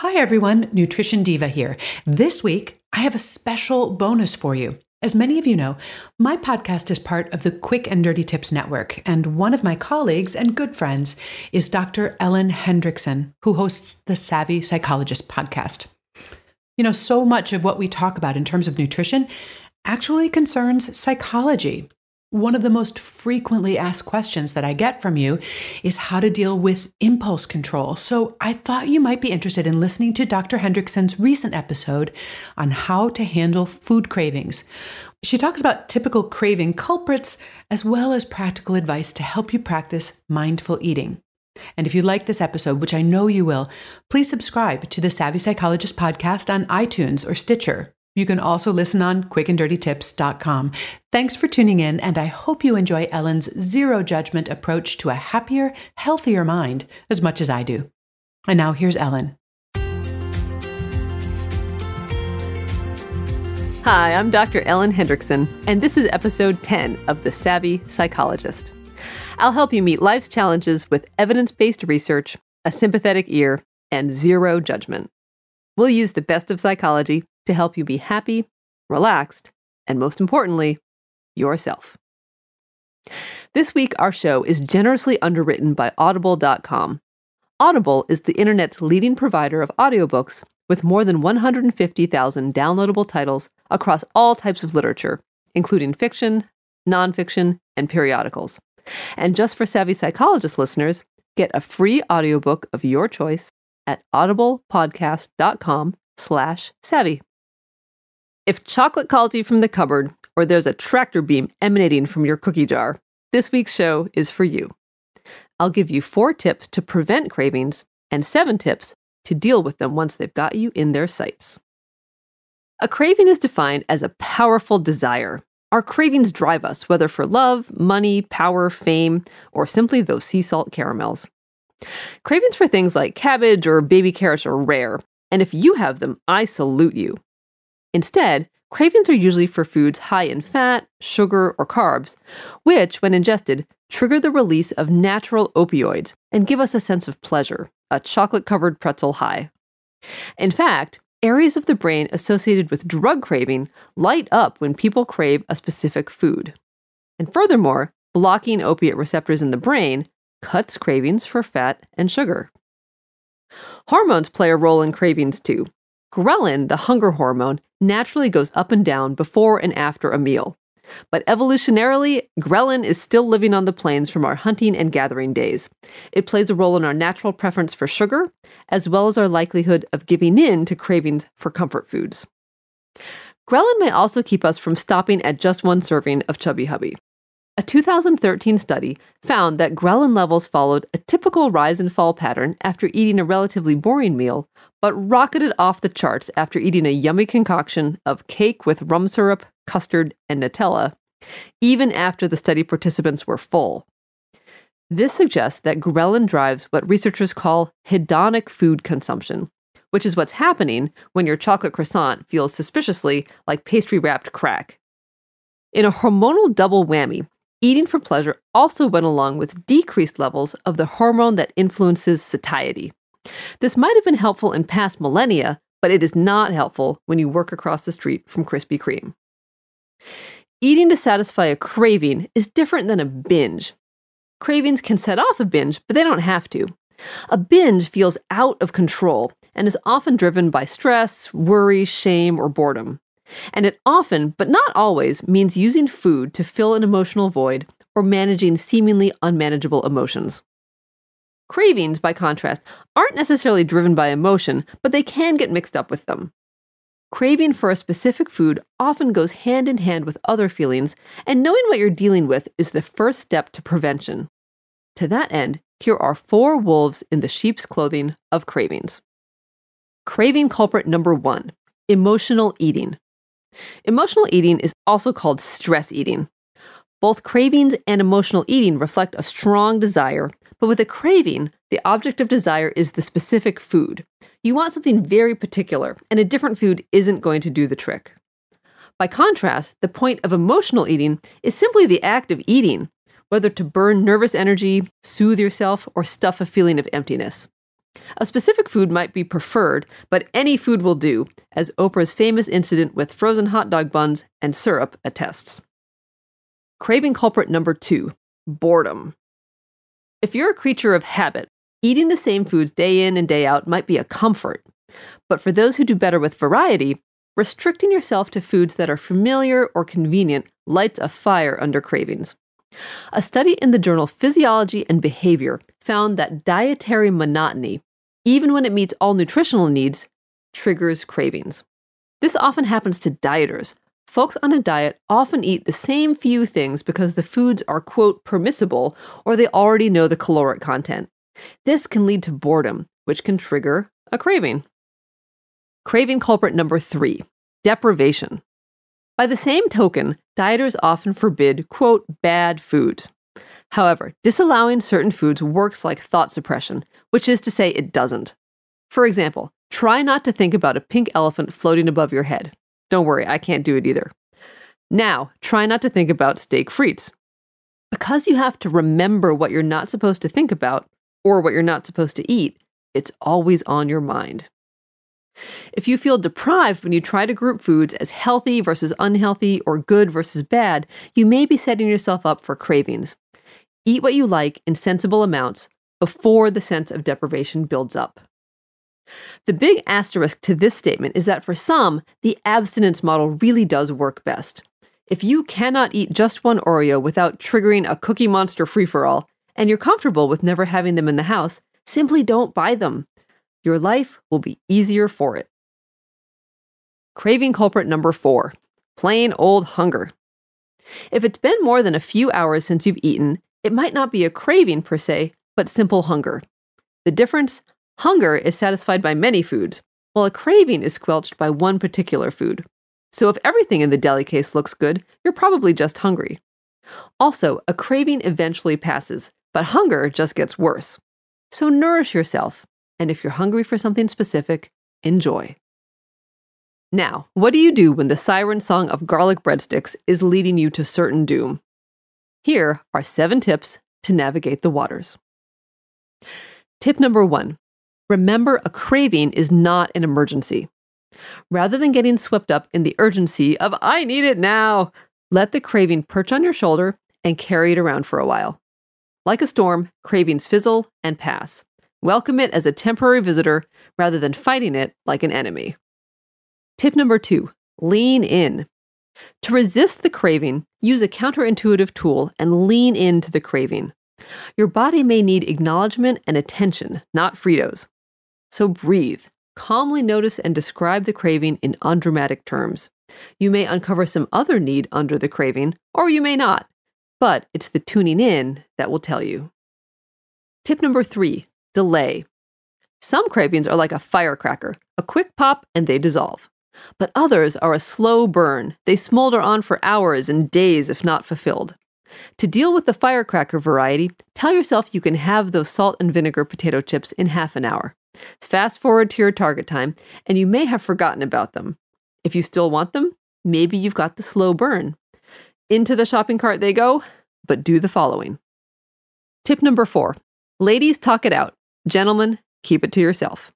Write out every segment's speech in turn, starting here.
Hi everyone, Nutrition Diva here. This week, I have a special bonus for you. As many of you know, my podcast is part of the Quick and Dirty Tips Network, and one of my colleagues and good friends is Dr. Ellen Hendriksen, who hosts the Savvy Psychologist podcast. You know, so much of what we talk about in terms of nutrition actually concerns psychology. One of the most frequently asked questions that I get from you is how to deal with impulse control. So I thought you might be interested in listening to Dr. Hendriksen's recent episode on how to handle food cravings. She talks about typical craving culprits as well as practical advice to help you practice mindful eating. And if you like this episode, which I know you will, please subscribe to the Savvy Psychologist podcast on iTunes or Stitcher. You can also listen on quickanddirtytips.com. Thanks for tuning in, and I hope you enjoy Ellen's zero judgment approach to a happier, healthier mind as much as I do. And now here's Ellen. Hi, I'm Dr. Ellen Hendriksen, and this is episode 10 of The Savvy Psychologist. I'll help you meet life's challenges with evidence based research, a sympathetic ear, and zero judgment. We'll use the best of psychology to help you be happy, relaxed, and most importantly, yourself. This week, our show is generously underwritten by Audible.com. Audible is the internet's leading provider of audiobooks with more than 150,000 downloadable titles across all types of literature, including fiction, nonfiction, and periodicals. And just for Savvy Psychologist listeners, get a free audiobook of your choice at audiblepodcast.com slash savvy. If chocolate calls you from the cupboard, or there's a tractor beam emanating from your cookie jar, this week's show is for you. I'll give you four tips to prevent cravings and seven tips to deal with them once they've got you in their sights. A craving is defined as a powerful desire. Our cravings drive us, whether for love, money, power, fame, or simply those sea salt caramels. Cravings for things like cabbage or baby carrots are rare, and if you have them, I salute you. Instead, cravings are usually for foods high in fat, sugar, or carbs, which, when ingested, trigger the release of natural opioids and give us a sense of pleasure, a chocolate covered pretzel high. In fact, areas of the brain associated with drug craving light up when people crave a specific food. And furthermore, blocking opiate receptors in the brain cuts cravings for fat and sugar. Hormones play a role in cravings too. Ghrelin, the hunger hormone, naturally goes up and down before and after a meal. But evolutionarily, ghrelin is still living on the plains from our hunting and gathering days. It plays a role in our natural preference for sugar, as well as our likelihood of giving in to cravings for comfort foods. Ghrelin may also keep us from stopping at just one serving of Chubby Hubby. A 2013 study found that ghrelin levels followed a typical rise and fall pattern after eating a relatively boring meal, but rocketed off the charts after eating a yummy concoction of cake with rum syrup, custard, and Nutella, even after the study participants were full. This suggests that ghrelin drives what researchers call hedonic food consumption, which is what's happening when your chocolate croissant feels suspiciously like pastry wrapped crack. In a hormonal double whammy, eating for pleasure also went along with decreased levels of the hormone that influences satiety. This might have been helpful in past millennia, but it is not helpful when you work across the street from Krispy Kreme. Eating to satisfy a craving is different than a binge. Cravings can set off a binge, but they don't have to. A binge feels out of control and is often driven by stress, worry, shame, or boredom. And it often, but not always, means using food to fill an emotional void or managing seemingly unmanageable emotions. Cravings, by contrast, aren't necessarily driven by emotion, but they can get mixed up with them. Craving for a specific food often goes hand in hand with other feelings, and knowing what you're dealing with is the first step to prevention. To that end, here are four wolves in the sheep's clothing of cravings. Craving culprit number one emotional eating. Emotional eating is also called stress eating. Both cravings and emotional eating reflect a strong desire, but with a craving, the object of desire is the specific food. You want something very particular, and a different food isn't going to do the trick. By contrast, the point of emotional eating is simply the act of eating, whether to burn nervous energy, soothe yourself, or stuff a feeling of emptiness. A specific food might be preferred, but any food will do, as Oprah's famous incident with frozen hot dog buns and syrup attests. Craving culprit number two boredom. If you're a creature of habit, eating the same foods day in and day out might be a comfort. But for those who do better with variety, restricting yourself to foods that are familiar or convenient lights a fire under cravings. A study in the journal Physiology and Behavior found that dietary monotony, even when it meets all nutritional needs, triggers cravings. This often happens to dieters, Folks on a diet often eat the same few things because the foods are, quote, permissible or they already know the caloric content. This can lead to boredom, which can trigger a craving. Craving culprit number three deprivation. By the same token, dieters often forbid, quote, bad foods. However, disallowing certain foods works like thought suppression, which is to say, it doesn't. For example, try not to think about a pink elephant floating above your head. Don't worry, I can't do it either. Now, try not to think about steak frites. Because you have to remember what you're not supposed to think about or what you're not supposed to eat, it's always on your mind. If you feel deprived when you try to group foods as healthy versus unhealthy or good versus bad, you may be setting yourself up for cravings. Eat what you like in sensible amounts before the sense of deprivation builds up. The big asterisk to this statement is that for some, the abstinence model really does work best. If you cannot eat just one Oreo without triggering a Cookie Monster free for all, and you're comfortable with never having them in the house, simply don't buy them. Your life will be easier for it. Craving culprit number four plain old hunger. If it's been more than a few hours since you've eaten, it might not be a craving per se, but simple hunger. The difference Hunger is satisfied by many foods, while a craving is squelched by one particular food. So if everything in the deli case looks good, you're probably just hungry. Also, a craving eventually passes, but hunger just gets worse. So nourish yourself, and if you're hungry for something specific, enjoy. Now, what do you do when the siren song of garlic breadsticks is leading you to certain doom? Here are seven tips to navigate the waters. Tip number one Remember, a craving is not an emergency. Rather than getting swept up in the urgency of, I need it now, let the craving perch on your shoulder and carry it around for a while. Like a storm, cravings fizzle and pass. Welcome it as a temporary visitor rather than fighting it like an enemy. Tip number two lean in. To resist the craving, use a counterintuitive tool and lean into the craving. Your body may need acknowledgement and attention, not Fritos. So breathe. Calmly notice and describe the craving in undramatic terms. You may uncover some other need under the craving, or you may not, but it's the tuning in that will tell you. Tip number three delay. Some cravings are like a firecracker a quick pop and they dissolve. But others are a slow burn. They smolder on for hours and days if not fulfilled. To deal with the firecracker variety, tell yourself you can have those salt and vinegar potato chips in half an hour. Fast forward to your target time, and you may have forgotten about them. If you still want them, maybe you've got the slow burn. Into the shopping cart they go, but do the following. Tip number four Ladies, talk it out. Gentlemen, keep it to yourself.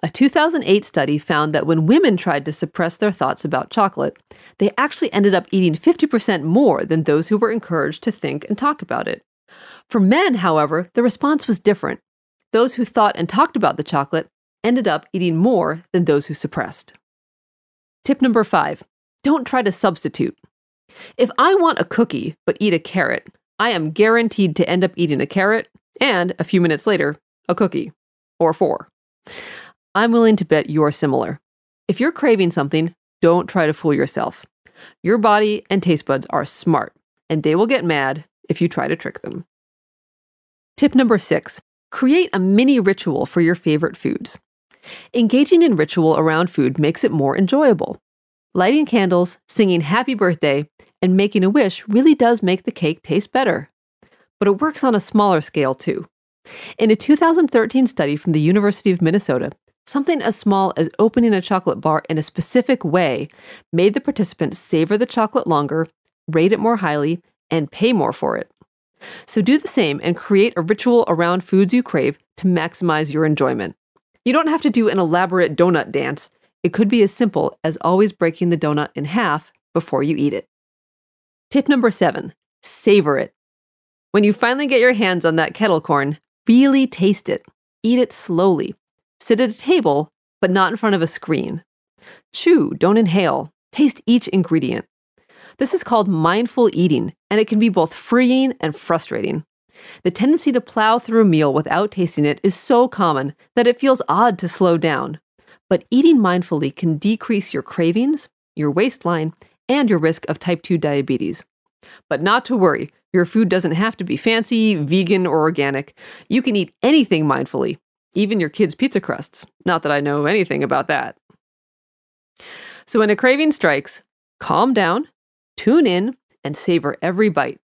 A 2008 study found that when women tried to suppress their thoughts about chocolate, they actually ended up eating 50% more than those who were encouraged to think and talk about it. For men, however, the response was different. those who thought and talked about the chocolate ended up eating more than those who suppressed. Tip number five don't try to substitute. If I want a cookie but eat a carrot, I am guaranteed to end up eating a carrot and, a few minutes later, a cookie. Or four. I'm willing to bet you're similar. If you're craving something, don't try to fool yourself. Your body and taste buds are smart, and they will get mad if you try to trick them. Tip number six create a mini ritual for your favorite foods. Engaging in ritual around food makes it more enjoyable. Lighting candles, singing happy birthday, and making a wish really does make the cake taste better. But it works on a smaller scale too. In a 2013 study from the University of Minnesota, something as small as opening a chocolate bar in a specific way made the participants savor the chocolate longer, rate it more highly, and pay more for it. So do the same and create a ritual around foods you crave to maximize your enjoyment. You don't have to do an elaborate donut dance. It could be as simple as always breaking the donut in half before you eat it. Tip number seven savor it. When you finally get your hands on that kettle corn, really taste it. Eat it slowly. Sit at a table, but not in front of a screen. Chew, don't inhale. Taste each ingredient. This is called mindful eating, and it can be both freeing and frustrating. The tendency to plow through a meal without tasting it is so common that it feels odd to slow down. But eating mindfully can decrease your cravings, your waistline, and your risk of type 2 diabetes. But not to worry, your food doesn't have to be fancy, vegan, or organic. You can eat anything mindfully, even your kids' pizza crusts. Not that I know anything about that. So when a craving strikes, calm down, tune in, and savor every bite.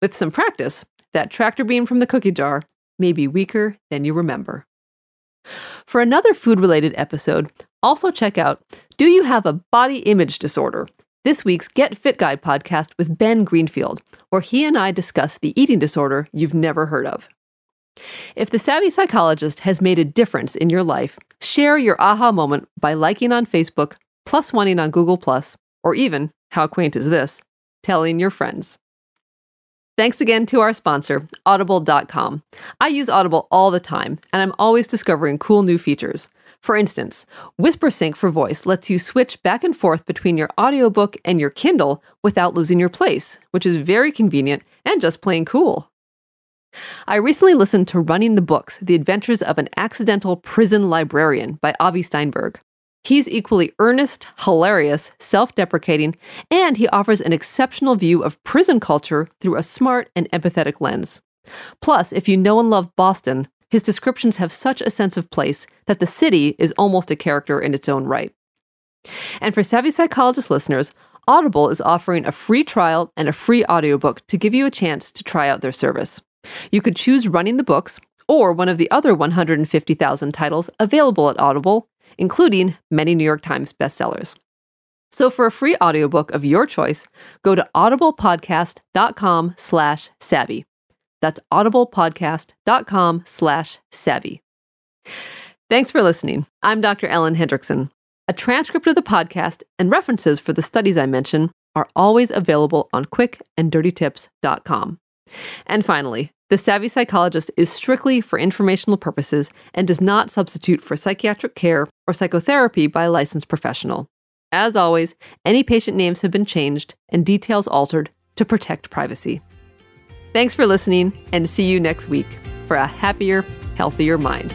With some practice, that tractor beam from the cookie jar may be weaker than you remember. For another food related episode, also check out Do You Have a Body Image Disorder? This week's Get Fit Guide podcast with Ben Greenfield, where he and I discuss the eating disorder you've never heard of. If the Savvy Psychologist has made a difference in your life, share your aha moment by liking on Facebook, plus wanting on Google, or even, how quaint is this, telling your friends. Thanks again to our sponsor, Audible.com. I use Audible all the time, and I'm always discovering cool new features. For instance, WhisperSync for voice lets you switch back and forth between your audiobook and your Kindle without losing your place, which is very convenient and just plain cool. I recently listened to Running the Books The Adventures of an Accidental Prison Librarian by Avi Steinberg. He's equally earnest, hilarious, self deprecating, and he offers an exceptional view of prison culture through a smart and empathetic lens. Plus, if you know and love Boston, his descriptions have such a sense of place that the city is almost a character in its own right. And for Savvy Psychologist listeners, Audible is offering a free trial and a free audiobook to give you a chance to try out their service. You could choose Running the Books or one of the other 150,000 titles available at Audible including many New York Times bestsellers. So for a free audiobook of your choice, go to audiblepodcast.com slash savvy. That's audiblepodcast.com slash savvy. Thanks for listening. I'm Dr. Ellen Hendriksen. A transcript of the podcast and references for the studies I mention are always available on quickanddirtytips.com. And finally, the Savvy Psychologist is strictly for informational purposes and does not substitute for psychiatric care or psychotherapy by a licensed professional. As always, any patient names have been changed and details altered to protect privacy. Thanks for listening and see you next week for a happier, healthier mind.